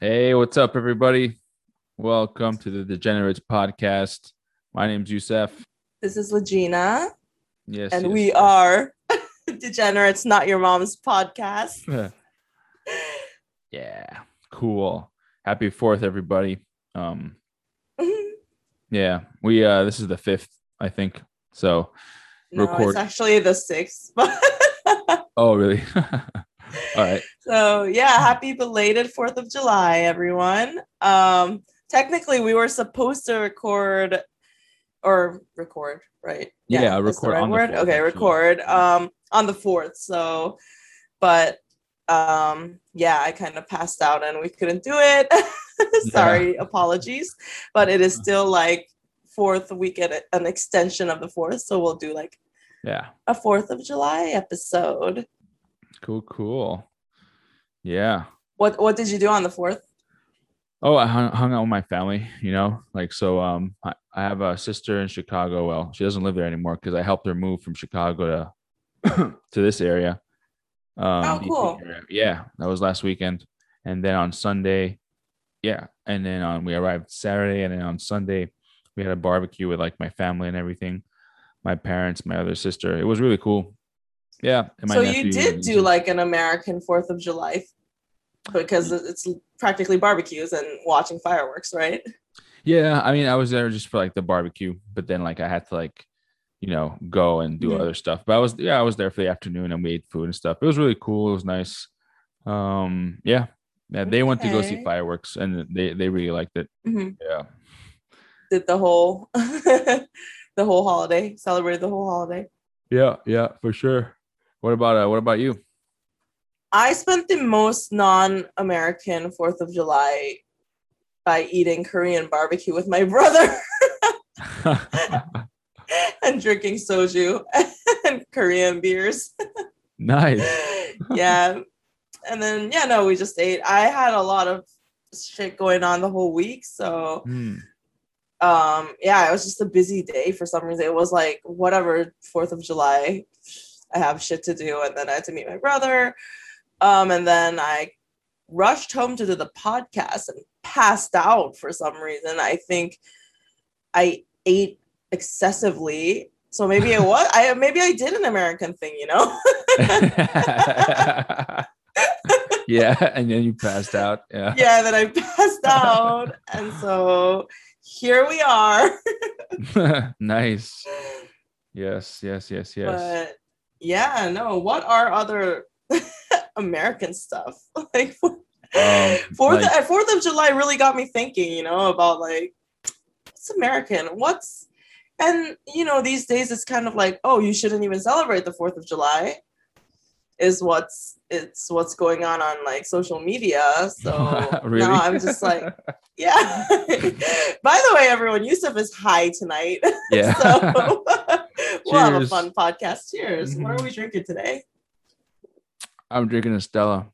Hey, what's up, everybody? Welcome to the Degenerates podcast. My name's Youssef. This is Legina, Yes, and yes, we yes. are Degenerates, Not Your Mom's podcast. yeah, cool. Happy Fourth, everybody. Um, yeah, we uh, this is the fifth, I think. So, no, Record. it's actually the sixth. oh, really? All right. so yeah, happy belated Fourth of July, everyone. Um, technically, we were supposed to record or record, right? Yeah, the record right on the word. 4th, okay, actually. record um on the fourth. So, but um yeah i kind of passed out and we couldn't do it sorry apologies but it is still like fourth weekend an extension of the fourth so we'll do like Yeah, a fourth of july episode cool, cool. Yeah. what what did you do on the fourth Oh, I hung, hung out with my family, you know, like so. Um, I, I have a sister in Chicago. Well, she doesn't live there anymore because I helped her move from Chicago to to this area. Um, Oh, cool. Yeah, that was last weekend, and then on Sunday, yeah, and then on we arrived Saturday, and then on Sunday we had a barbecue with like my family and everything, my parents, my other sister. It was really cool. Yeah, and my so you did do like an american fourth of july because it's practically barbecues and watching fireworks right Yeah, I mean, I was there just for like the barbecue, but then like I had to like, you know, go and do Mhm. other stuff. But I was yeah, I was there for the afternoon and we ate food and stuff. It was really cool. It was nice. Um, yeah, yeah. They went to go see fireworks and they they really liked it. Mhm. Yeah. did the whole the whole holiday celebrated the whole holiday Yeah, yeah, for sure. What about uh, what about you? I spent the most non-American Fourth of July by eating Korean barbecue with my brother and drinking soju and Korean beers. nice. yeah. And then yeah, no, we just ate. I had a lot of shit going on the whole week. So Hmm. um yeah, it was just a busy day for some reason. It was like whatever, Fourth of July. I have shit to do, and then I had to meet my brother. Um, and then I rushed home to do the podcast and passed out for some reason. I think I ate excessively. So maybe it was I maybe I did an American thing, you know? yeah, and then you passed out. Yeah. yeah, then I passed out. And so here we are. nice. Yes, yes, yes, yes. But yeah, no, what are other American stuff? Like Um, Fourth like- uh, Fourth of July really got me thinking, you know, about like what's American? What's and you know, these days it's kind of like, oh, you shouldn't even celebrate the Fourth of July, is what's it's what's going on on like social media. So really? no, I'm just like, yeah. By the way, everyone, Youssef is high tonight. yeah. so we'll have a fun podcast. Cheers. What Mhm. are we drinking today? I'm drinking a Stella.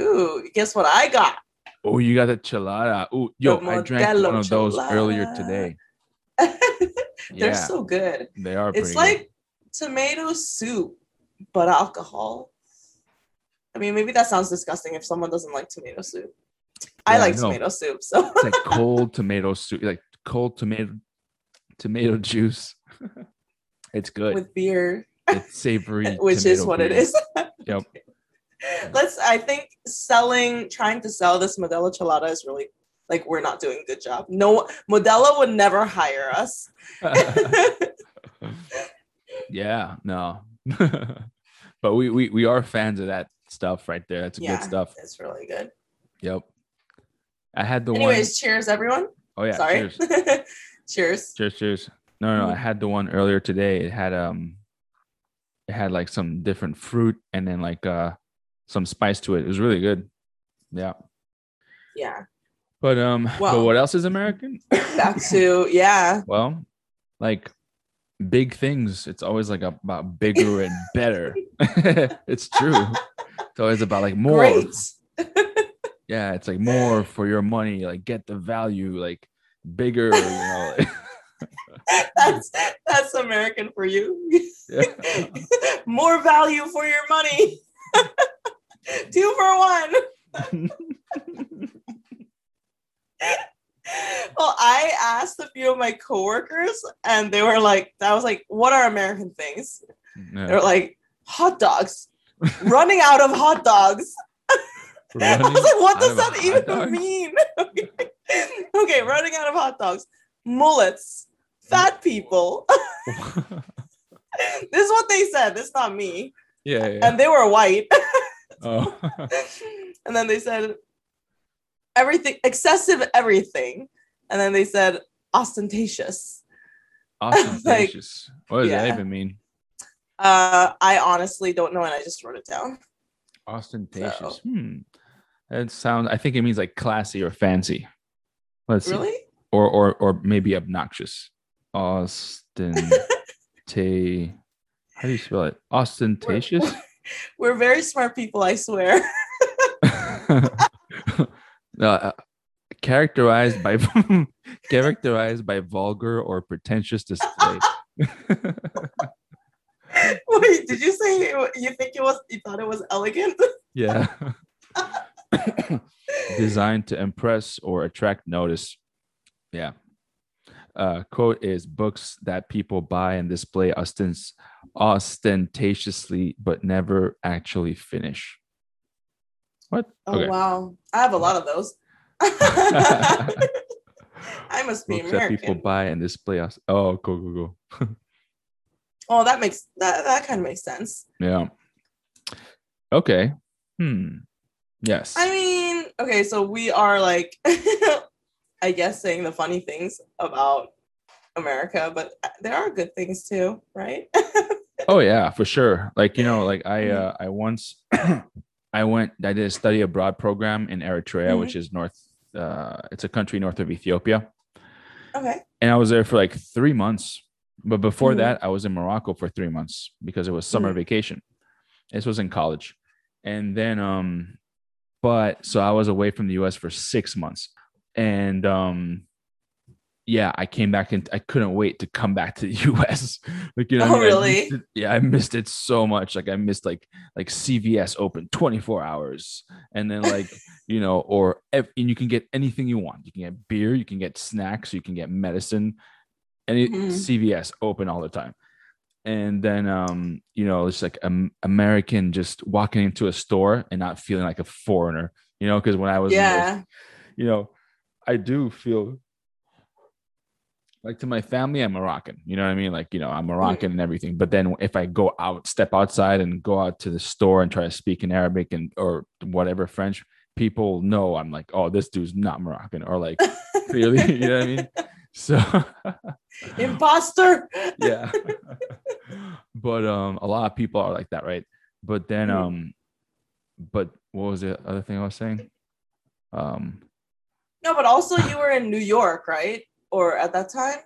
Ooh, guess what I got? Oh, you got the chelada. Oh, yo, I drank one of those earlier today. They're Yeah, so good. they are. It's like tomato soup, but alcohol. I mean, maybe that sounds disgusting if someone doesn't like tomato soup. I like no. tomato soup, so. It's like cold tomato soup, like cold tomato tomato juice. it's good. with beer, it's savory, which is what it beer. is. Yep. Let's. I think selling, trying to sell this Modelo Chelada is really like we're not doing a good job. No, Modelo would never hire us. yeah, no. but we, we we are fans of that stuff right there. That's yeah, good stuff. It's really good. Yep. I had the Anyways, cheers, everyone. Oh yeah, Sorry. cheers. cheers. Cheers, cheers. No, no, I Mhm. had the one earlier today. It had um it had like some different fruit and then like uh some spice to it. It was really good. Yeah. Yeah. But um but what else is American? Back to yeah. Well, like big things. It's always like about bigger and better. it's true. It's always about like more. Great. Yeah, it's like more for your money. Like get the value. Like bigger. You know. that's that's American for you. Yeah. More value for your money. Two for one. well, I asked a few of my coworkers, and they were like, "I was like, what are American things?" Yeah. They're like, "Hot dogs." Running out of hot dogs. I was like, what does that even mean? okay, running out of hot dogs, mullets, fat people. this is what they said. This is not me. yeah, yeah. And they were white. oh. and then they said everything, excessive everything. And then they said ostentatious. ostentatious. what does that even mean? Uh, I honestly don't know, and I just wrote it down. Ostentatious. Hmm. That sounds. I think it means like classy or fancy. Let's see. Really? Or or or maybe obnoxious. Austin. How do you spell it? Ostentatious. We're very smart people, I swear. no, uh, characterized by characterized by vulgar or pretentious display. Wait, did you say you think it was? You thought it was elegant? yeah. Designed to impress or attract notice. Yeah. Uh, quote is books that people buy and display ostens- ostentatiously but never actually finish. What? Oh wow, I have a lot of those. I must be Books that people buy and display. Oh, go go go. Oh, that makes that that kind of makes sense. Yeah. Okay. Hmm. Yes. I mean, okay, so we are like, I guess, saying the funny things about America, but there are good things too, right? oh yeah, for sure. Like you know, like I Mhm. uh, I once I went I did a study abroad program in Eritrea, Mhm. which is north. Uh, it's a country north of Ethiopia, okay. and I was there for like three months. But before Mhm. that, I was in Morocco for three months because it was summer Mhm. vacation. This was in college, and then um, but so I was away from the U.S. for six months, and um, yeah, I came back and I couldn't wait to come back to the U.S. like you know, what I Oh, mean? Really? it- yeah, I missed it so much. Like I missed like like CVS open 24 hours, and then like you know, or and you can get anything you want. You can get beer, you can get snacks, you can get medicine, and it, Mhm. CVS open all the time. And then um, you know, it's like um, American just walking into a store and not feeling like a foreigner, you know, because when I was in those- Yeah. you know, I do feel like to my family, I'm Moroccan. You know what I mean? Like, you know, I'm Moroccan and everything. But then if I go out, step outside and go out to the store and try to speak in Arabic and or whatever French, people know I'm like, oh, this dude's not Moroccan, or like really, you know what I mean? So Imposter. yeah. but um a lot of people are like that, right? But then um but what was the other thing I was saying? Um No, but also you were in New York, right? Or at that time?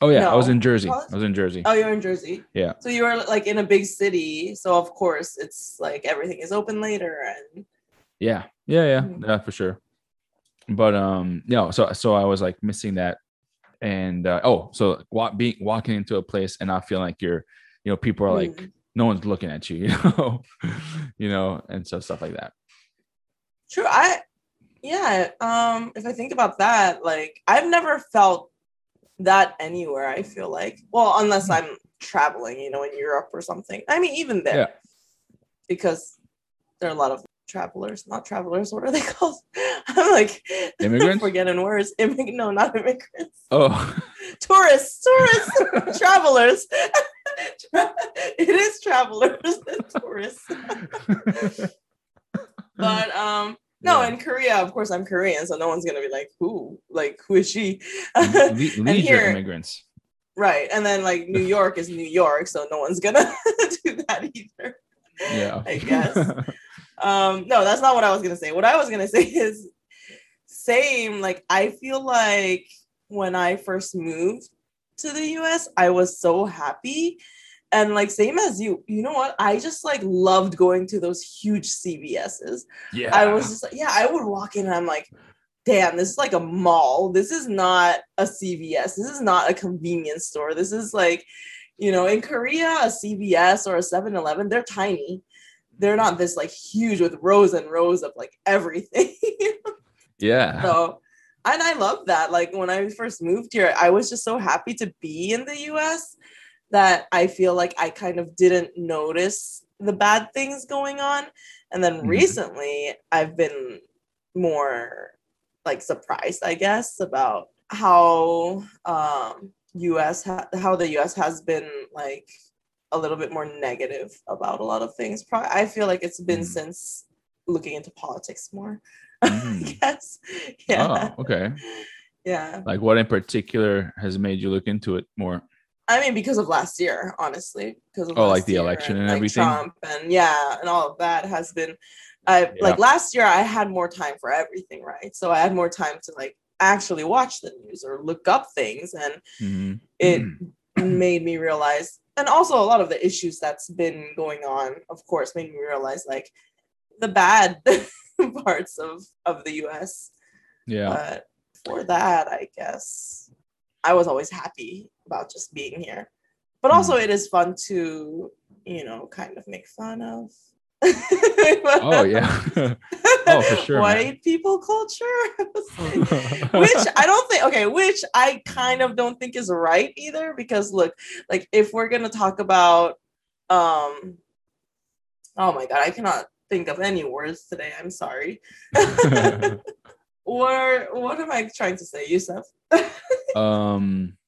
oh yeah, I was in Jersey. I was in Jersey. Oh, you're in Jersey. Yeah. So you were like in a big city, so of course it's like everything is open later and Yeah, yeah, yeah, Mhm. yeah, for sure. But um, no, so so I was like missing that, and uh, oh, so walk, being walking into a place and not feeling like you're, you know, people are like, Mm. no one's looking at you, you know, you know, and so stuff like that. True. I yeah, um if I think about that, like I've never felt that anywhere, I feel like. Well, unless I'm traveling, you know, in Europe or something. I mean, even there. Yeah. Because there are a lot of travelers, not travelers, what are they called? I'm like Immigrants? forgetting words. Immig- no, not immigrants. Oh, Tourists, tourists, travelers. it is travelers and tourists. But um no, Yeah. in Korea, of course, I'm Korean, so no one's gonna be like, who? Like, who is she? Le- leisure immigrants. right? And then like New York is New York, so no one's gonna do that either. Yeah, I guess. Um, no, that's not what I was gonna say. What I was gonna say is same. Like, I feel like when I first moved to the US, I was so happy. And like same as you, you know what? I just like loved going to those huge CVS's. yeah. I was just like, yeah, I would walk in and I'm like, damn, this is like a mall. This is not a CVS. This is not a convenience store. This is like, you know, in Korea, a CVS or a 7 Eleven, they're tiny. They're not this like huge with rows and rows of like everything. yeah. so and I love that. Like when I first moved here, I was just so happy to be in the US that I feel like I kind of didn't notice the bad things going on. And then Mhm. recently, I've been more like surprised, I guess, about how um, US ha- how the US has been like a little bit more negative about a lot of things. Pro- I feel like it's been Mm. since looking into politics more. Mm. I guess. Yeah. Oh, okay. Yeah. Like what in particular has made you look into it more? I mean, because of last year, honestly, because of Oh, like the election and like, everything? Trump and yeah, and all of that has been. I Yeah. like last year. I had more time for everything, right? So I had more time to like actually watch the news or look up things, and Mhm. it made me realize, and also a lot of the issues that's been going on, of course, made me realize like the bad parts of of the U.S. Yeah. But for that, I guess I was always happy about just being here. But also, Hmm. it is fun to, you know, kind of make fun of. oh yeah. Oh, for sure, man. White people culture, which I don't think. Okay, which I kind of don't think is right either. Because look, like if we're gonna talk about, um, oh my god, I cannot think of any words today. I'm sorry. Or what am I trying to say, Youssef? um.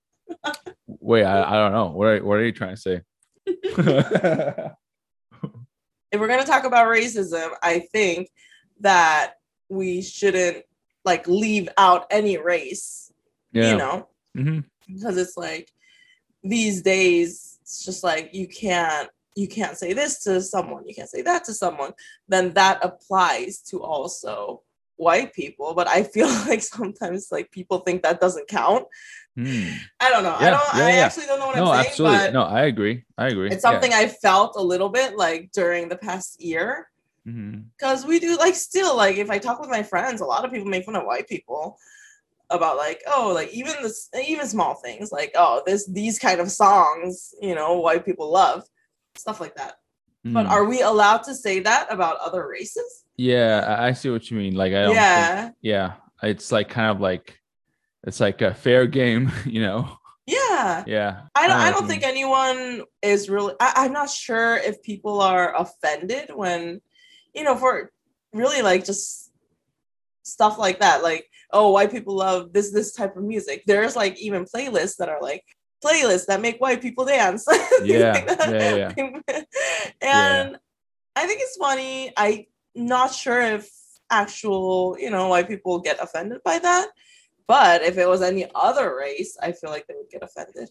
Wait, I, I don't know. What are what are you trying to say? if we're going to talk about racism, I think that we shouldn't like leave out any race, yeah. you know, Mhm. because it's like these days it's just like you can't you can't say this to someone, you can't say that to someone, then that applies to also white people, but I feel like sometimes like people think that doesn't count. Hmm. I don't know. I don't yeah, I yeah. actually don't know what No, I'm saying, absolutely. but No, I agree. I agree. it's something I felt a little bit like during the past year. Yeah. Because we do like still like if I talk with my friends, a lot of people make fun of white people about like oh like even this even small things like oh this these kind of songs you know white people love stuff like that. But Mhm. are we allowed to say that about other races? Yeah, I I see what you mean. Like I don't. think- Yeah, yeah, it's like kind of like it's like a fair game, you know. yeah. Yeah. I don't, I don't think anyone is really. I, I'm not sure if people are offended when, you know, for really like just stuff like that. Like, oh, white people love this this type of music. There's like even playlists that are like playlists that make white people dance. Yeah, like that. yeah, and I think it's funny. I'm not sure if actual, you know, white people get offended by that. But if it was any other race, I feel like they would get offended.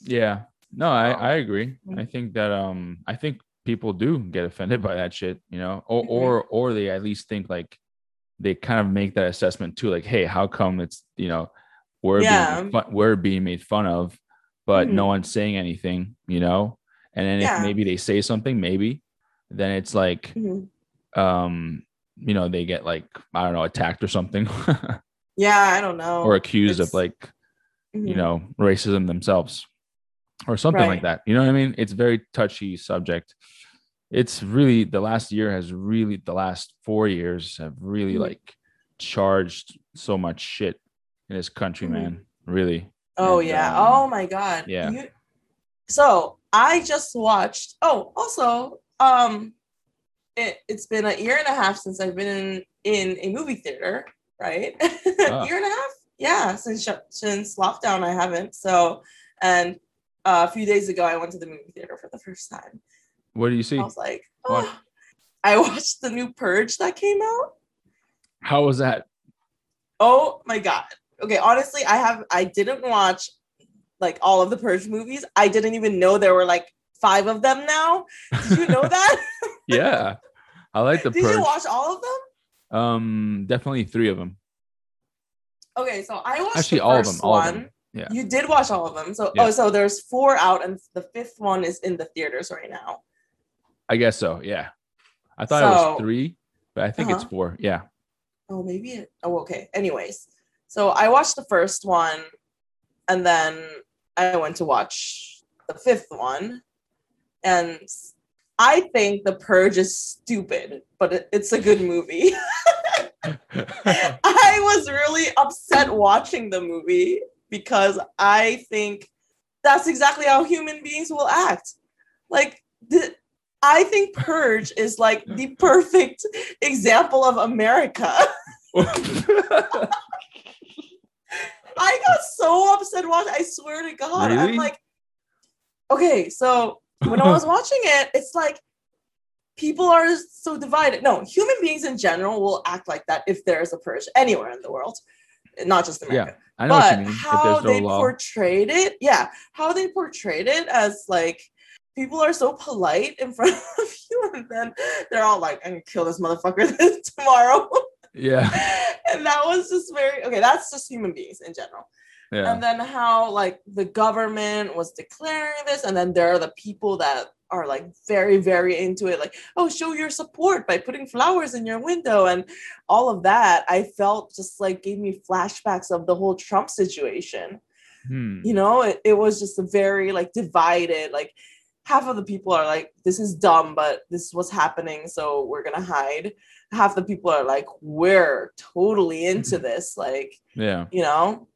Yeah. No, I Um, I agree. I think that um I think people do get offended by that shit, you know, or Mhm. or or they at least think like they kind of make that assessment too, like, hey, how come it's you know we're Yeah. being fun, we're being made fun of, but no Mhm. one's saying anything, you know, and then Yeah. if maybe they say something, maybe then it's like Mhm. Um you know they get like I don't know attacked or something Yeah, I don't know. or accused of It's- like Mhm. you know racism themselves or something like that you know what i mean it's very touchy subject it's really the last year has really the last four years have really Mhm. like charged so much shit in this country Mhm. man really Oh And, yeah. um, oh my god. yeah. You- so I just watched. Oh, also, um, it, it's been a year and a half since I've been in in a movie theater. Right, Ah. year and a half. Yeah, since since lockdown, I haven't. So, and uh, a few days ago, I went to the movie theater for the first time. what do you see I was like, What? oh. I watched the new Purge that came out. how was that Oh my god. Okay, honestly, I have I didn't watch like all of the Purge movies. I didn't even know there were like five of them now. Did you know that? yeah i like the Did you watch all of them? um definitely three of them Okay, so I watched Actually, the all of them, all of one. them. Yeah. You did watch all of them. So Yeah. oh, so there's four out, and the fifth one is in the theaters right now. i guess so yeah i thought it was three but i think it's Uh-huh. four yeah Oh, maybe it. Oh, okay. Anyways, so I watched the first one, and then I went to watch the fifth one, and I think The Purge is stupid, but it, it's a good movie. I was really upset watching the movie because I think that's exactly how human beings will act. Like, the, I think Purge is like the perfect example of America. I got so upset watching. I swear to God, I'm like, okay, so when I was watching it, it's like people are so divided. No, human beings in general will act like that if there is a purge anywhere in the world, not just America. Yeah, I know what But you mean. How no they law. portrayed it, yeah, how they portrayed it as like people are so polite in front of you, and then they're all like, "I'm gonna kill this motherfucker tomorrow," yeah. and that was just very okay. That's just human beings in general Yeah. and then how like the government was declaring this and then there are the people that are like very very into it like oh show your support by putting flowers in your window and all of that i felt just like gave me flashbacks of the whole trump situation Hmm. you know it, it was just a very like divided like half of the people are like this is dumb but this is what's happening so we're gonna hide half the people are like we're totally into this like Yeah. you know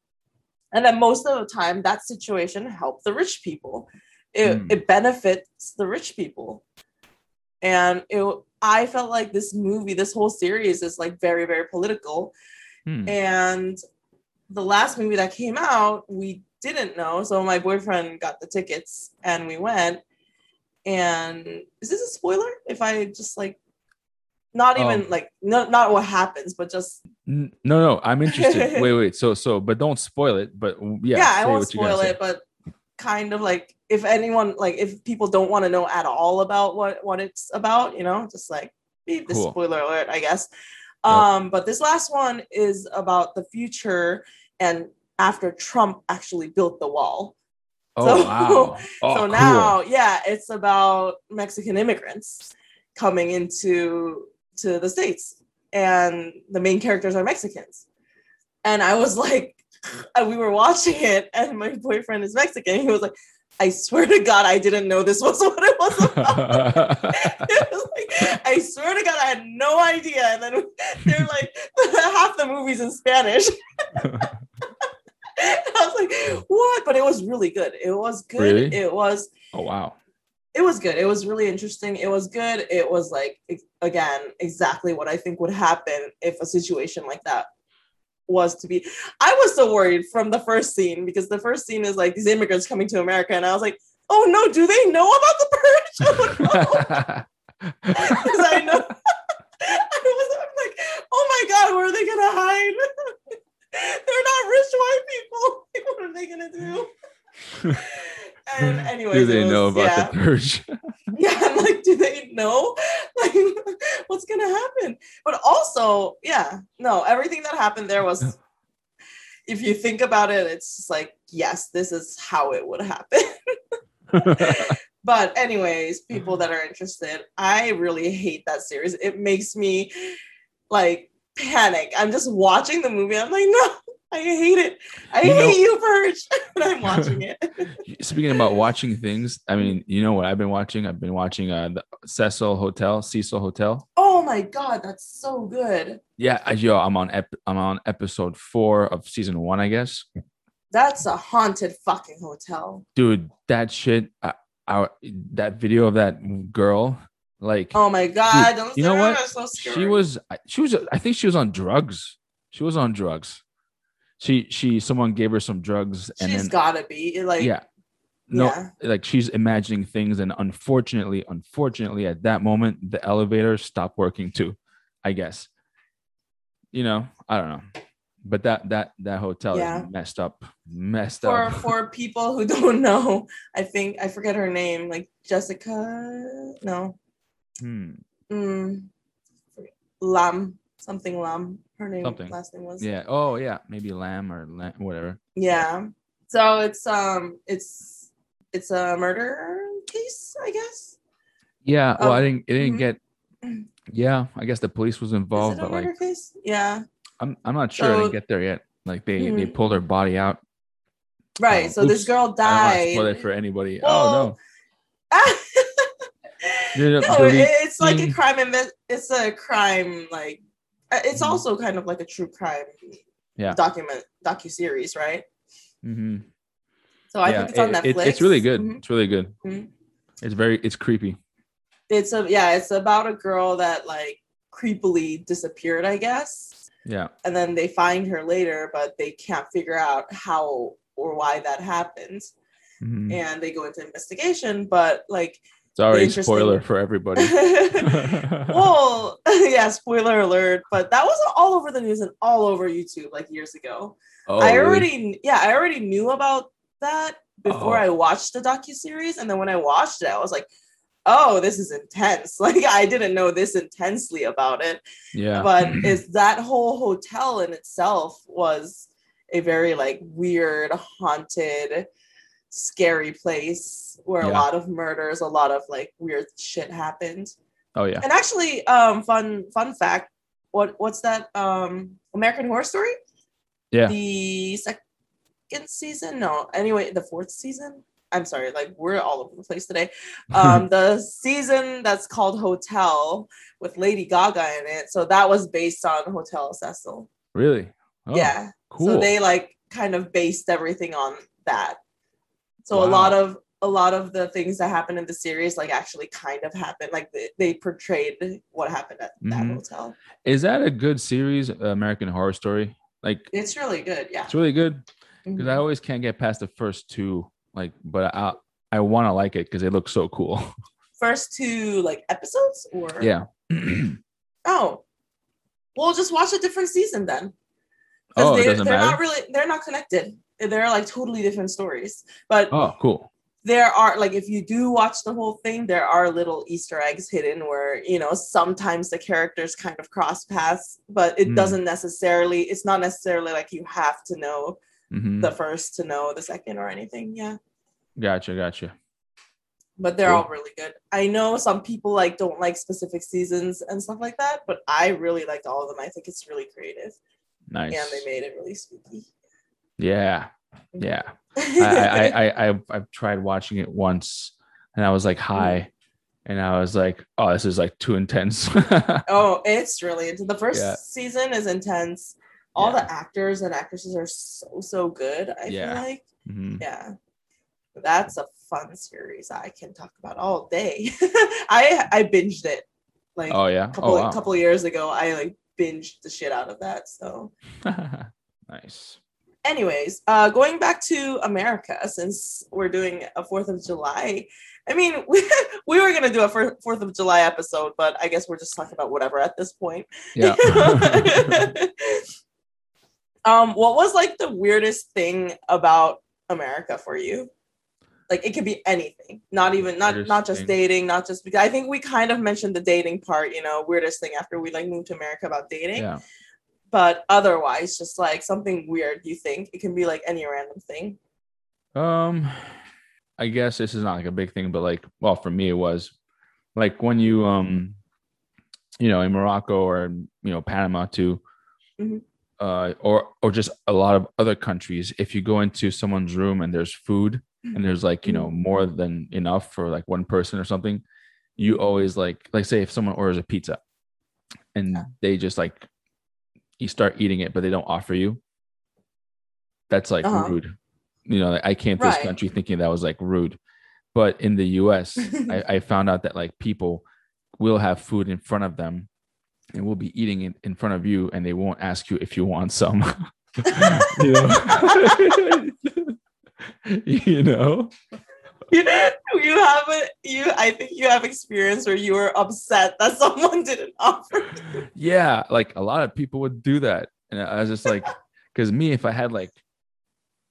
and then most of the time that situation helped the rich people. It, Mm. it benefits the rich people. And it i felt like this movie this whole series is like very very political. Hmm. and the last movie that came out we didn't know. So my boyfriend got the tickets and we went. And is this a spoiler? If i just like not even Um, like no, not what happens but just N- No, no, I'm interested. wait, wait. So, so, but don't spoil it. But yeah, yeah, I won't spoil say. it, but kind of like if anyone like if people don't want to know at all about what what it's about, you know, just like beep the Cool. spoiler alert, I guess. Um, but this last one is about the future and after Trump actually built the wall. Oh So- wow! Oh, so cool. now, yeah, it's about Mexican immigrants coming into to the states, and the main characters are Mexicans. And I was like, we were watching it, and my boyfriend is Mexican. He was like, I swear to God, I didn't know this was what it was about. It was like, I swear to God, I had no idea. And then they're like, half the movies in Spanish. I was like, what? But it was really good. It was good. Really? It was oh wow! It was good. It was really interesting. It was good. It was like again exactly what I think would happen if a situation like that was to be. I was so worried from the first scene because the first scene is like these immigrants coming to America, and I was like, oh no, do they know about the purge? Oh no. Because I know. I was I'm like, oh my god, where are they gonna hide? They're not rich white people. What are they gonna do? And anyways, Do they it know about yeah. the purge? Yeah, I'm like, do they know? Like, what's gonna happen? But also, yeah, no, everything that happened there was. If you think about it, it's just like, yes, this is how it would happen. but anyways, people that are interested, I really hate that series. It makes me like panic. I'm just watching the movie. I'm like, no, I hate it. I You know- hate you, Purge. and I'm watching it. Speaking about watching things, I mean, you know what I've been watching? I've been watching uh, the Cecil Hotel, Cecil Hotel. oh my god, that's so good. Yeah, I- yo, I'm on ep- I'm on episode four of season one, I guess. That's a haunted fucking hotel. Dude, that shit, I, I, that video of that girl, like, Oh my god! Dude, don't you know what? so she was, she was, I think she was on drugs. She was on drugs. She, she, someone gave her some drugs, and She's then gotta be like yeah, no, yeah. like she's imagining things, and unfortunately, unfortunately, at that moment, the elevator stopped working too. I guess. You know, I don't know, but that that that hotel Yeah. is messed up, messed For up. for people who don't know, I think I forget her name. Like Jessica, no, Hmm. mm, Lam something Lam. Her name Something. last name was Yeah. Oh yeah, maybe Lam or whatever. yeah. So it's um it's it's a murder case, I guess. Yeah. Well, I Um, didn't. It didn't mhm. get. Yeah, I guess the police was Is involved, it a but murder like, case? Yeah. I'm I'm not sure. I So- didn't get there yet. Like they they Mhm. pulled her body out. Right. Oh, so this oops. girl I don't want to died. spoil it for anybody. Well, oh no, no. Delete it's like a crime. inve- It's a crime. Like it's Mhm. also kind of like a true crime Yeah. document docu series, right? hmm So I yeah, think it's on it- it- Netflix. it's really good. Mhm. It's really good. Mhm. It's very it's creepy. It's a yeah, it's about a girl that like creepily disappeared, I guess. Yeah. And then they find her later, but they can't figure out how or why that happened. Mhm. And they go into investigation, but like A spoiler for everybody. well, yeah, spoiler alert, but that was all over the news and all over YouTube like years ago. oh, I really? already yeah, I already knew about that before Oh. I watched the docu series, and then when I watched it, I was like, "Oh, this is intense!" Like I didn't know this intensely about it, Yeah. but it's that whole hotel in itself was a very like weird, haunted, scary place where a lot of murders, a lot of like weird shit happened. oh yeah. And actually, um, fun fun fact, what what's that? Um, American Horror Story Yeah. the second season no anyway the fourth season i'm sorry like we're all over the place today um the season that's called hotel with lady gaga in it so that was based on hotel cecil really? Oh, yeah Cool. so they like kind of based everything on that so a lot of a lot of the things that happened in the series like actually kind of happened like they, they portrayed what happened at that Mhm. hotel Is that a good series, American Horror Story? Like it's really good yeah it's really good because I Mhm. always can't get past the first two. Like, but I I want to like it because they look so cool. first two like episodes or yeah. Oh, well, just watch a different season then. Oh, it they, doesn't they're matter? not really they're not connected. They're like totally different stories. But oh, cool. there are like if you do watch the whole thing, there are little Easter eggs hidden where you know sometimes the characters kind of cross paths, but it Hmm. doesn't necessarily. It's not necessarily like you have to know hmm the first to know the second or anything. Yeah. Gotcha. Gotcha. but they're Cool. all really good. I know some people like don't like specific seasons and stuff like that, but I really liked all of them. I think it's really creative Nice. and they made it really spooky. Yeah. Yeah. I, I, I, I, I've tried watching it once and I was like high and I was like, oh, this is like too intense. oh, it's really into the first Yeah. season is intense. All Yeah. the actors and actresses are so so good. I Yeah. feel like Mhm. yeah, that's a fun series I can talk about all day. I I binged it like Oh, yeah a couple Oh, wow. couple years ago. I like binged the shit out of that. So nice. Anyways, uh, going back to America, since we're doing a Fourth of July, I mean, we, we were gonna do a Fourth of July episode, but I guess we're just talking about whatever at this point. Yeah. um, what was like the weirdest thing about America for you? Like it could be anything, not even not not just thing. dating, not just because I think we kind of mentioned the dating part, you know, weirdest thing after we like moved to America about dating yeah. But otherwise just like something weird you think it can be like any random thing Um, I guess this is not like a big thing, but like, well, for me, it was like when you, um, you know, in Morocco or you know Panama too, Mhm. uh, or or just a lot of other countries. If you go into someone's room and there's food and there's like you know more than enough for like one person or something, you always like like say if someone orders a pizza and Yeah. they just like you start eating it, but they don't offer you. That's like Uh-huh. rude. You know, like, I came to this country thinking that was like rude. But in the US, I, I found out that like people will have food in front of them and will be eating it in front of you and they won't ask you if you want some. you know? you know? you know you haven't you i think you have experience where you were upset that someone didn't offer Yeah, like a lot of people would do that. And I was just like, because me, if I had like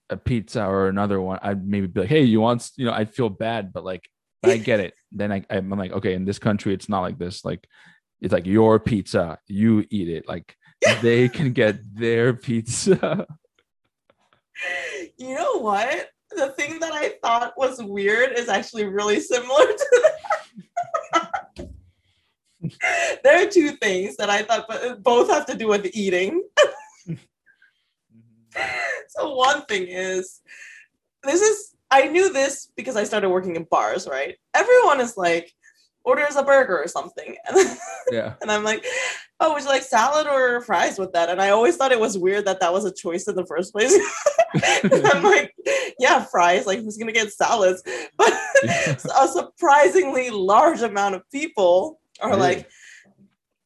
a pizza or another one, I'd maybe be like, hey, you want, you know, I'd feel bad, but like, I get it. Then I, I'm like, okay, in this country, it's not like this. Like, it's like your pizza, you eat it. Like, they can get their pizza. you know what the thing that i thought was weird is actually really similar to that. There are two things that i thought but uh, both have to do with eating. So one thing is this is i knew this because i started working in bars right? Everyone is like orders a burger or something. And, yeah. and i'm like "Oh, would you like salad or fries with that?" And I always thought it was weird that that was a choice in the first place. I'm like, "Yeah, fries. Like, who's gonna get salads?" But a surprisingly large amount of people are like,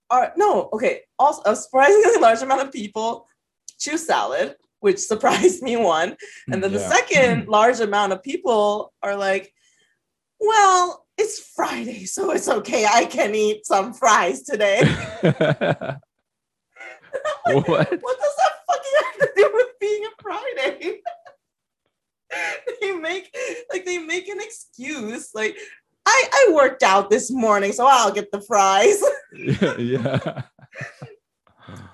"Are no okay." Also, a surprisingly large amount of people choose salad, which surprised me one. And then the second large amount of people are like, well, it's Friday, so it's okay. I can eat some fries today. what? what does that fucking have to do with being a Friday? they make like they make an excuse like I, I worked out this morning, so I'll get the fries. yeah.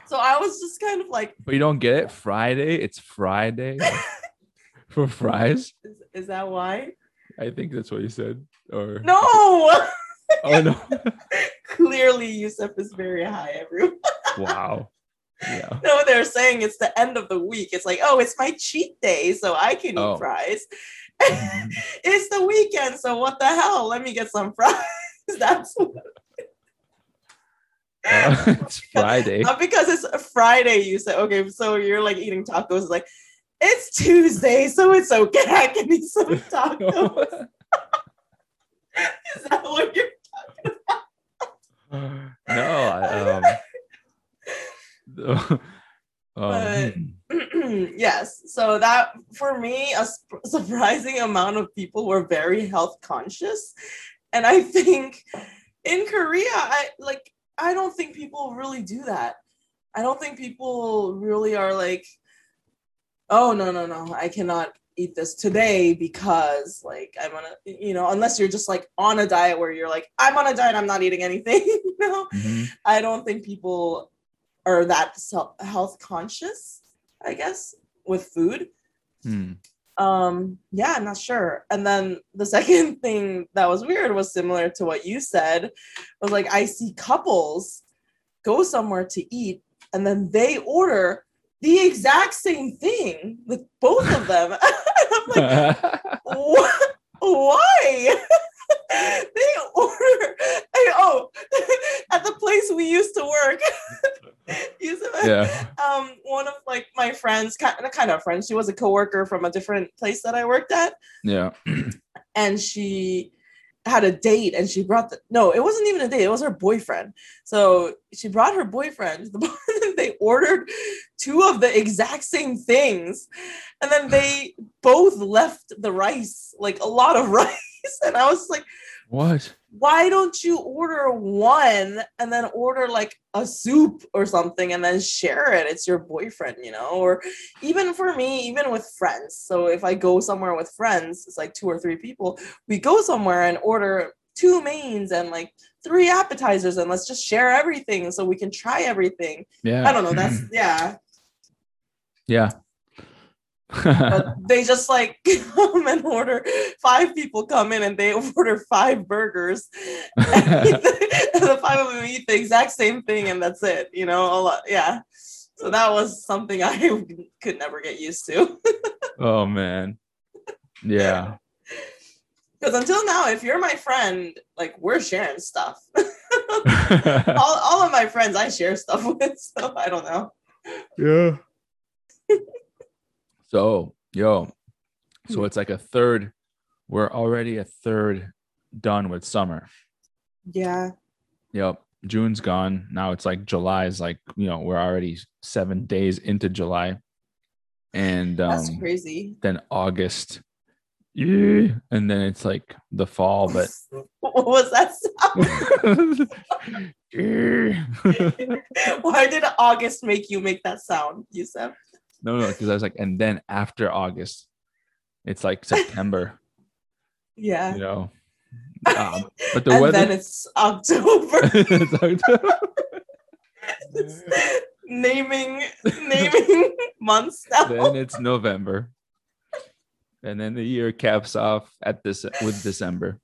so I was just kind of like, But you don't get it. Friday. It's Friday for fries. is, is that why? I think that's what you said. Or No, Oh no. clearly Youssef is very high, everyone. wow. Yeah. No, they're saying it's the end of the week. It's like, oh, it's my cheat day, so I can Oh. eat fries. it's the weekend, so what the hell? Let me get some fries. That's what... uh, it's Friday. not because it's Friday. You said. okay, so you're like eating tacos. It's like, it's Tuesday, so it's okay. I can eat some tacos. Is that what you're? Talking about? no, I, um, But- um, yes. So that for me, a sp- surprising amount of people were very health conscious, and I think in Korea, I like. I don't think people really do that. I don't think people really are like, oh no no no, I cannot eat this today because like I'm on a you know unless you're just like on a diet where you're like I'm on a diet I'm not eating anything you know mhm. I don't think people are that self- health conscious, I guess, with food. Hmm. Um, yeah, I'm not sure. And then the second thing that was weird was similar to what you said, was like I see couples go somewhere to eat and then they order the exact same thing with both of them. I'm like, what? Why? they order. Oh, at the place we used to work. used to- yeah. Um, one of like my friends, kind of, kind of friends, she was a coworker from a different place that I worked at, Yeah. and she had a date, and she brought the no, it wasn't even a date; it was her boyfriend. So she brought her boyfriend. The boy- they ordered two of the exact same things, and then they both left the rice, like a lot of rice, and I was like What? why don't you order one and then order like a soup or something and then share it it's your boyfriend you know or even for me even with friends so if i go somewhere with friends it's like two or three people we go somewhere and order two mains and like three appetizers and let's just share everything so we can try everything Yeah. i don't know that's yeah yeah. But they just like come and order five people come in and they order five burgers and the five of them eat the exact same thing and that's it you know a lot yeah so that was something i could never get used to oh man. Yeah. because until now if you're my friend like we're sharing stuff all, all of my friends i share stuff with so i don't know yeah. So, yo, so it's like a third. We're already a third done with summer. yeah Yep. June's gone. Now it's like July is like, you know, we're already seven days into July. And that's um, crazy then August. Yeah. And then it's like the fall, but what was that sound? why did august make you make that sound youssef no, no, because I was like, and then after August, it's like September, yeah you know. Um, but the and weather then it's october It's October. naming naming months now. then it's November. And then the year caps off at this with December.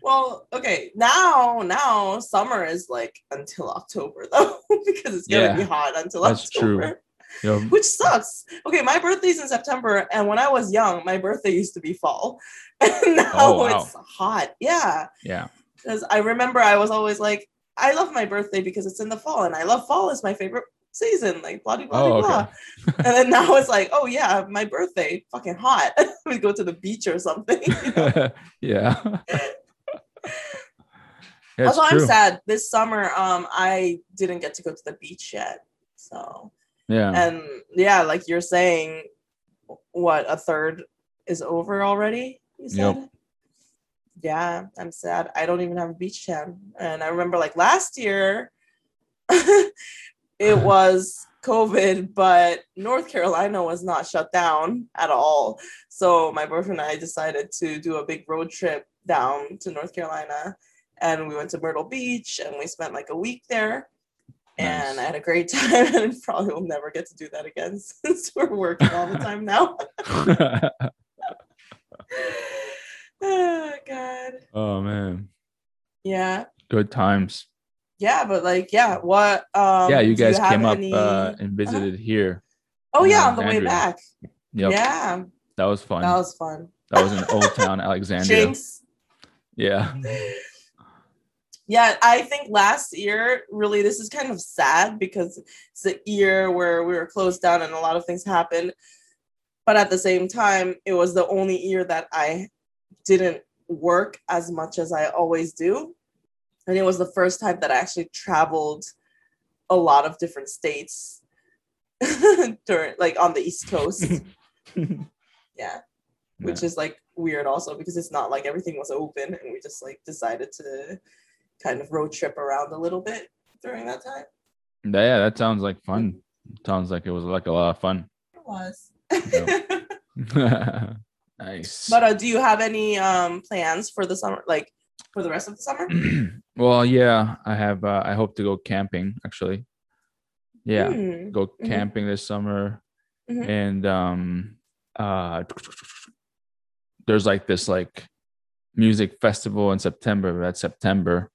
well, okay, now now summer is like until October though, because it's gonna be hot until that's true. October. You know, Which sucks. Okay, my birthday's in September, and when I was young, my birthday used to be fall. And now Oh, wow. it's hot. Yeah. yeah. Because I remember I was always like, I love my birthday because it's in the fall, and I love fall is my favorite season. Like blah blah blah Oh, blah. okay. and then now it's like, oh yeah, my birthday, fucking hot. we go to the beach or something. you know? yeah. Yeah, also, I'm sad. This summer, um, I didn't get to go to the beach yet. So Yeah. and yeah, like you're saying, what a third is over already. You said. Yep. Yeah, I'm sad. I don't even have a beach tan, and I remember like last year, it was COVID, but North Carolina was not shut down at all. So my boyfriend and I decided to do a big road trip down to North Carolina, and we went to Myrtle Beach, and we spent like a week there and Nice. I had a great time and probably will never get to do that again since we're working all the time now. oh god. oh man. Yeah. Good times. Yeah, but like yeah, what um yeah, you guys have came up any- uh, and visited here. Oh yeah, on the way back. Yep. Yeah, That was fun. that was fun. that was in Old Town Alexandria. Jinx. Yeah. Yeah, I think last year, really, this is kind of sad because it's the year where we were closed down and a lot of things happened. But at the same time, it was the only year that I didn't work as much as I always do. And it was the first time that I actually traveled a lot of different states during like on the East Coast. yeah. Which is like weird also because it's not like everything was open and we just like decided to kind of road trip around a little bit during that time. Yeah, that sounds like fun. Sounds like it was like a lot of fun. It was. nice. but uh, do you have any um plans for the summer like for the rest of the summer? well, yeah, I have. Uh, I hope to go camping. Actually, yeah, Hmm. go Mhm. camping this summer, Mhm. and um, uh, there's like this like music festival in September. That's September.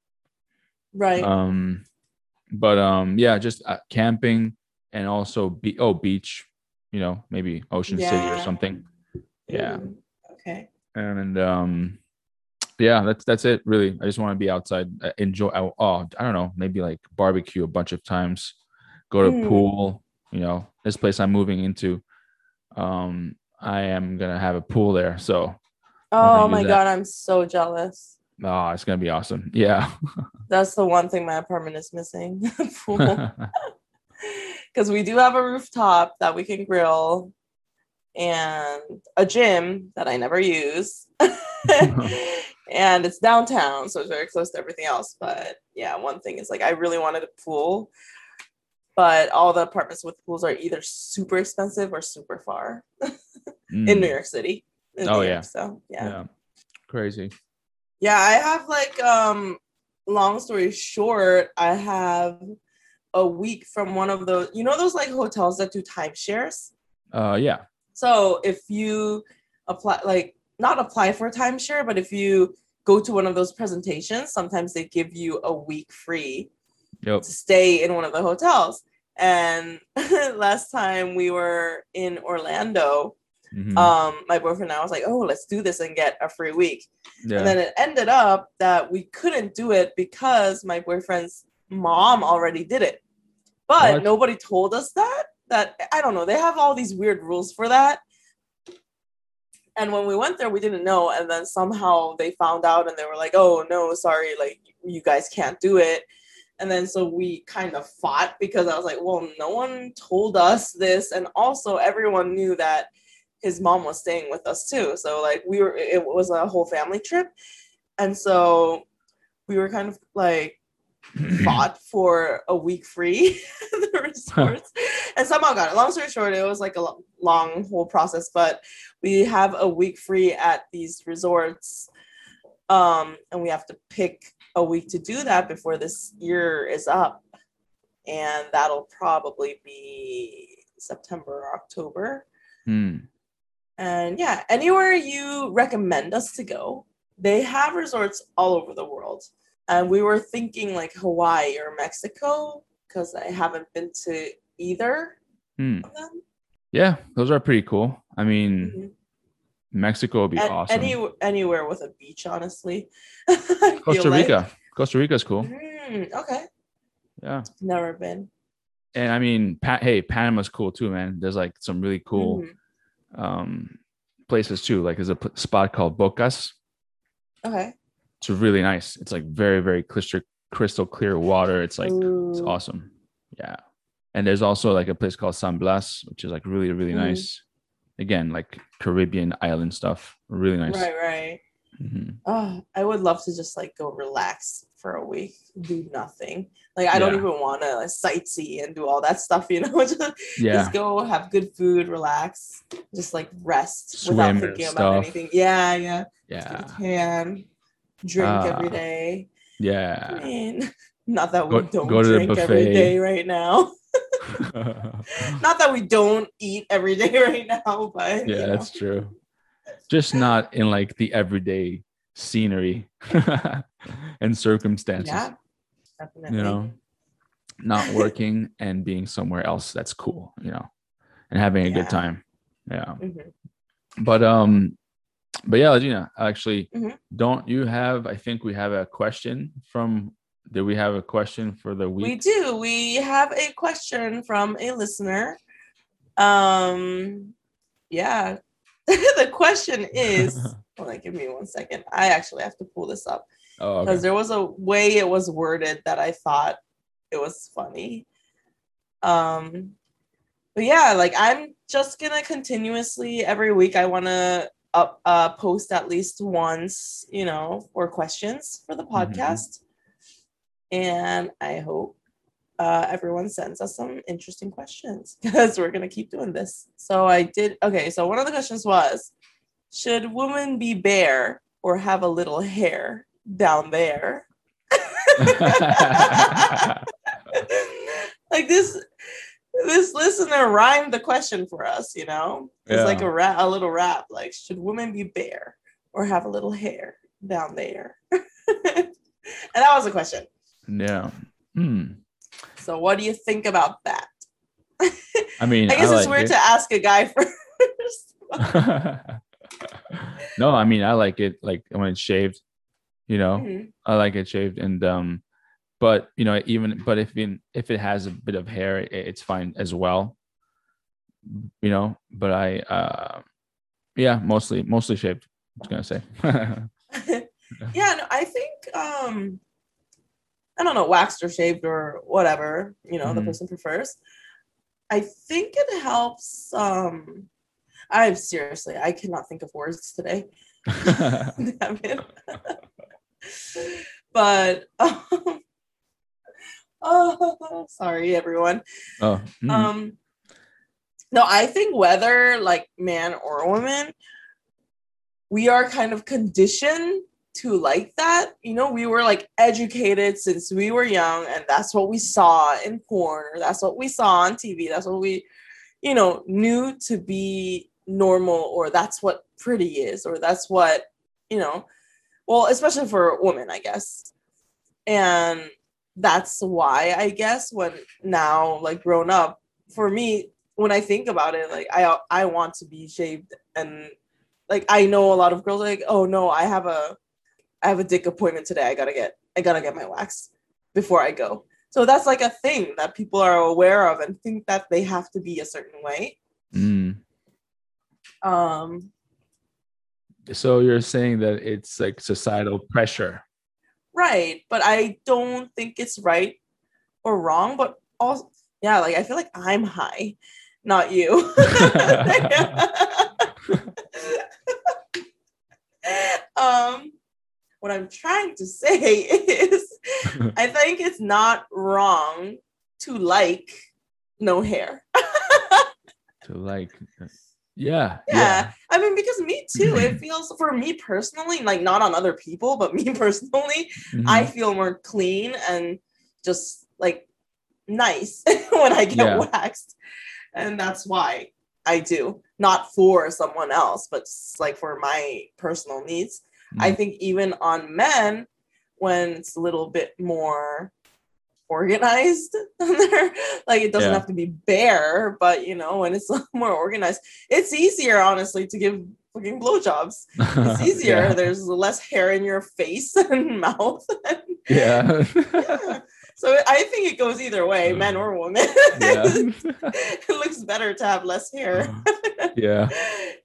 Right. Um, but um, yeah, just uh, camping and also be oh beach, you know, maybe Ocean City or something. Yeah, Mm, Okay. and um, yeah, that's that's it. Really, I just want to be outside, uh, enjoy. Oh, oh, I don't know, maybe like barbecue a bunch of times, go to Mm. pool. You know, this place I'm moving into, um, I am gonna have a pool there, so Oh my god, I'm so jealous. Oh, it's gonna be awesome. Yeah. That's the one thing my apartment is missing. Pool. because we do have a rooftop that we can grill and a gym that I never use. and it's downtown, so it's very close to everything else. But yeah, one thing is like I really wanted a pool, but all the apartments with pools are either super expensive or super far in Mm, New York City. in Oh, York, yeah. So yeah. yeah. Crazy. Yeah, I have like um long story short, I have a week from one of those you know those like hotels that do timeshares? Uh, yeah. So if you apply like not apply for a timeshare, but if you go to one of those presentations, sometimes they give you a week free Yep. to stay in one of the hotels. And last time we were in Orlando, Mhm. um, my boyfriend and I was like, oh, let's do this and get a free week. yeah. And then it ended up that we couldn't do it because my boyfriend's mom already did it. But What? nobody told us that. That I don't know. They have all these weird rules for that. And when we went there, we didn't know. And then somehow they found out and they were like, oh, no, sorry, like you guys can't do it. And then so we kind of fought because I was like, well, no one told us this. And also, everyone knew that his mom was staying with us too. So like we were it was a whole family trip. And so we were kind of like fought for a week free the resorts and somehow got it. Long story short, it was like a long whole process, but we have a week free at these resorts. Um, and we have to pick a week to do that before this year is up. And that'll probably be September or October. Hmm. And yeah, anywhere you recommend us to go, they have resorts all over the world. And we were thinking like Hawaii or Mexico because I haven't been to either Hmm. of them. Yeah, those are pretty cool. I mean, Mhm. Mexico would be awesome. Any anywhere with a beach, honestly. I feel Costa. Rica. is cool. Mm, okay. Yeah. Never been. And I mean, pa- hey, Panama's cool too, man. There's like some really cool Mhm. Um places too. Like there's a p- spot called Bocas. Okay. It's really nice. It's like very, very crystal crystal clear water. It's like it's awesome. Yeah. And there's also like a place called San Blas, which is like really, really Mhm. nice. Again, like Caribbean island stuff. Really nice. Right, right. Mhm. Oh, I would love to just like go relax for a week, do nothing. Like I don't even want to like, sightsee and do all that stuff, you know. just, Yeah. just go have good food, relax, just like rest Swim without thinking about stuff. anything. Yeah, yeah. Yeah. Can drink every Ah. day. I Yeah. mean, not that we Go- don't go to the drink every day right now. not that we don't eat every day right now, but yeah, know. that's true. Just not in like the everyday scenery and circumstances. yeah, definitely. You know, not working and being somewhere else that's cool, you know, and having a Yeah. good time. Yeah. Mhm. But um but yeah, Gina, actually Mhm. don't you have I think we have a question from did we have a question for the week? We do. We have a question from a listener. Um, yeah. the question is, hold on, give me one second. I actually have to pull this up oh, because okay. there was a way it was worded that I thought it was funny. Um, but yeah, like I'm just gonna continuously every week. I want to up uh, post at least once, you know, for questions for the Mhm. podcast, and I hope uh, everyone sends us some interesting questions because we're gonna keep doing this. So I did okay. So one of the questions was, should women be bare or have a little hair down there? like this this listener rhymed the question for us you know it's like a rap a little rap like should women be bare or have a little hair down there and that was a question yeah. Hmm. So what do you think about that I mean, i guess it's like weird it. to ask a guy first no, I mean I like it like when it's shaved, you know. Mhm. I like it shaved and um but you know even but if in if it has a bit of hair it, it's fine as well. You know, but I uh yeah, mostly mostly shaved. I was gonna say. yeah no, i think um i don't know waxed or shaved or whatever you know the Mhm. person prefers i think it helps um i seriously i cannot think of words today Damn it. but um, oh sorry everyone oh, mm, um no i think whether like man or woman we are kind of conditioned to like that you know we were like educated since we were young and that's what we saw in porn or that's what we saw on tv that's what we you know knew to be normal or that's what pretty is or that's what you know well especially for women i guess. And that's why i guess when now like grown up for me when i think about it like i i want to be shaved and like i know a lot of girls like oh no i have a i have a dick appointment today i gotta get i gotta get my wax before i go so that's like a thing that people are aware of and think that they have to be a certain way mm. um So you're saying that it's like societal pressure. right but i don't think it's right or wrong but also yeah like i feel like i'm high not you what i'm trying to say is i think it's not wrong to like no hair to like yeah. yeah. I mean, because me too, it feels for me personally, like not on other people, but me personally, Mhm. I feel more clean and just like nice when I get Yeah. waxed. And that's why I do, not for someone else, but just like for my personal needs. I Mhm. think even on men, when it's a little bit more organized, like it doesn't Yeah. have to be bare, but you know, when it's a little more organized, it's easier, honestly, to give fucking blowjobs. It's easier. Yeah. There's less hair in your face and mouth. Yeah. Yeah. So I think it goes either way, men or women. Yeah. it looks better to have less hair. yeah. yeah.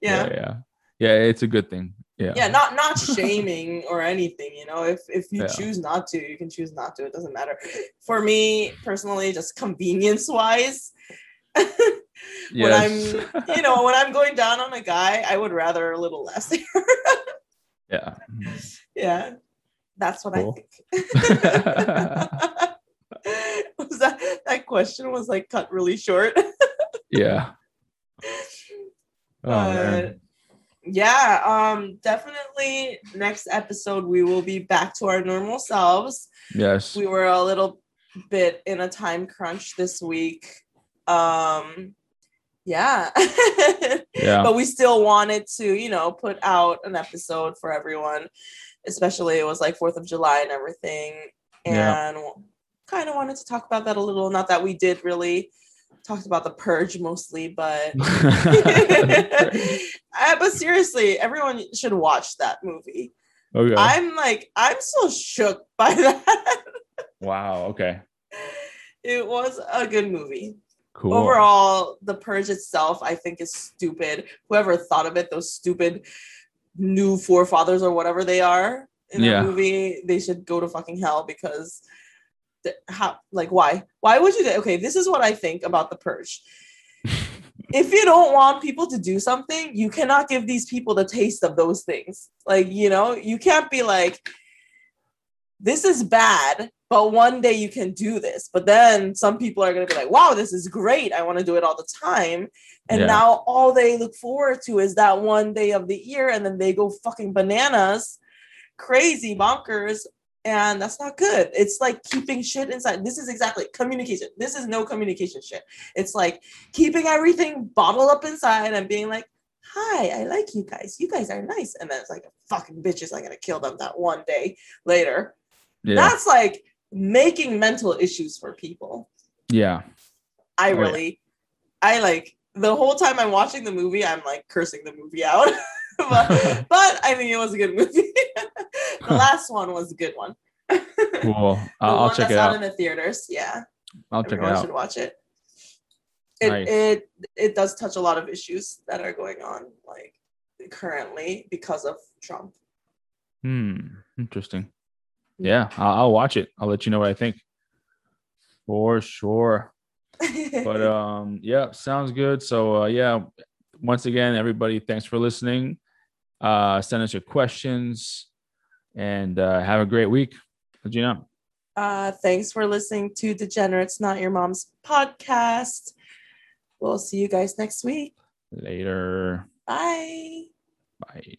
Yeah. Yeah. Yeah. It's a good thing. Yeah. yeah not not shaming or anything you know if if you Yeah. choose not to you can choose not to it doesn't matter for me personally just convenience wise when i'm you know when i'm going down on a guy i would rather a little less yeah. yeah that's what Cool. i think was that that question was like cut really short yeah. Oh, man. Yeah, um, definitely next episode we will be back to our normal selves. Yes. We were a little bit in a time crunch this week. Um, yeah. Yeah. But we still wanted to, you know, put out an episode for everyone, especially it was like 4th of July and everything. Yeah. And kind of wanted to talk about that a little. Not that we did really talked about the purge mostly, but but seriously, everyone should watch that movie. okay. I'm like, I'm so shook by that. wow. Okay. it was a good movie. Cool. Overall, The Purge itself, I think, is stupid. Whoever thought of it, those stupid new forefathers or whatever they are in Yeah. the movie, they should go to fucking hell because how like why why would you do okay this is what i think about the purge if you don't want people to do something, you cannot give these people the taste of those things. Like, you know, you can't be like, this is bad, but one day you can do this. But then some people are going to be like, wow, this is great. I want to do it all the time. And Yeah. now all they look forward to is that one day of the year. And then they go fucking bananas, crazy, bonkers. And that's not good. It's like keeping shit inside. This is exactly communication. This is no communication shit. It's like keeping everything bottled up inside and being like, hi, I like you guys. You guys are nice. And then it's like, fucking bitches, I'm to kill them that one day later. Yeah. That's like making mental issues for people. yeah. I Oh, yeah. really, I like the whole time I'm watching the movie, I'm like cursing the movie out. but, but I think it was a good movie. the last one was a good one. Cool. I'll, check it out out. in the theaters. Yeah. I'll check it Everyone should watch it. It, Nice. it it does touch a lot of issues that are going on like currently because of Trump. Hmm. Interesting. Yeah. I'll, I'll watch it. I'll let you know what I think. For sure. But um, yeah, sounds good. So uh, yeah, once again, everybody, thanks for listening. Uh, send us your questions and uh, have a great week. Gina. uh, thanks for listening to Degenerates Not Your Mom's podcast. We'll see you guys next week. Later. Bye. Bye.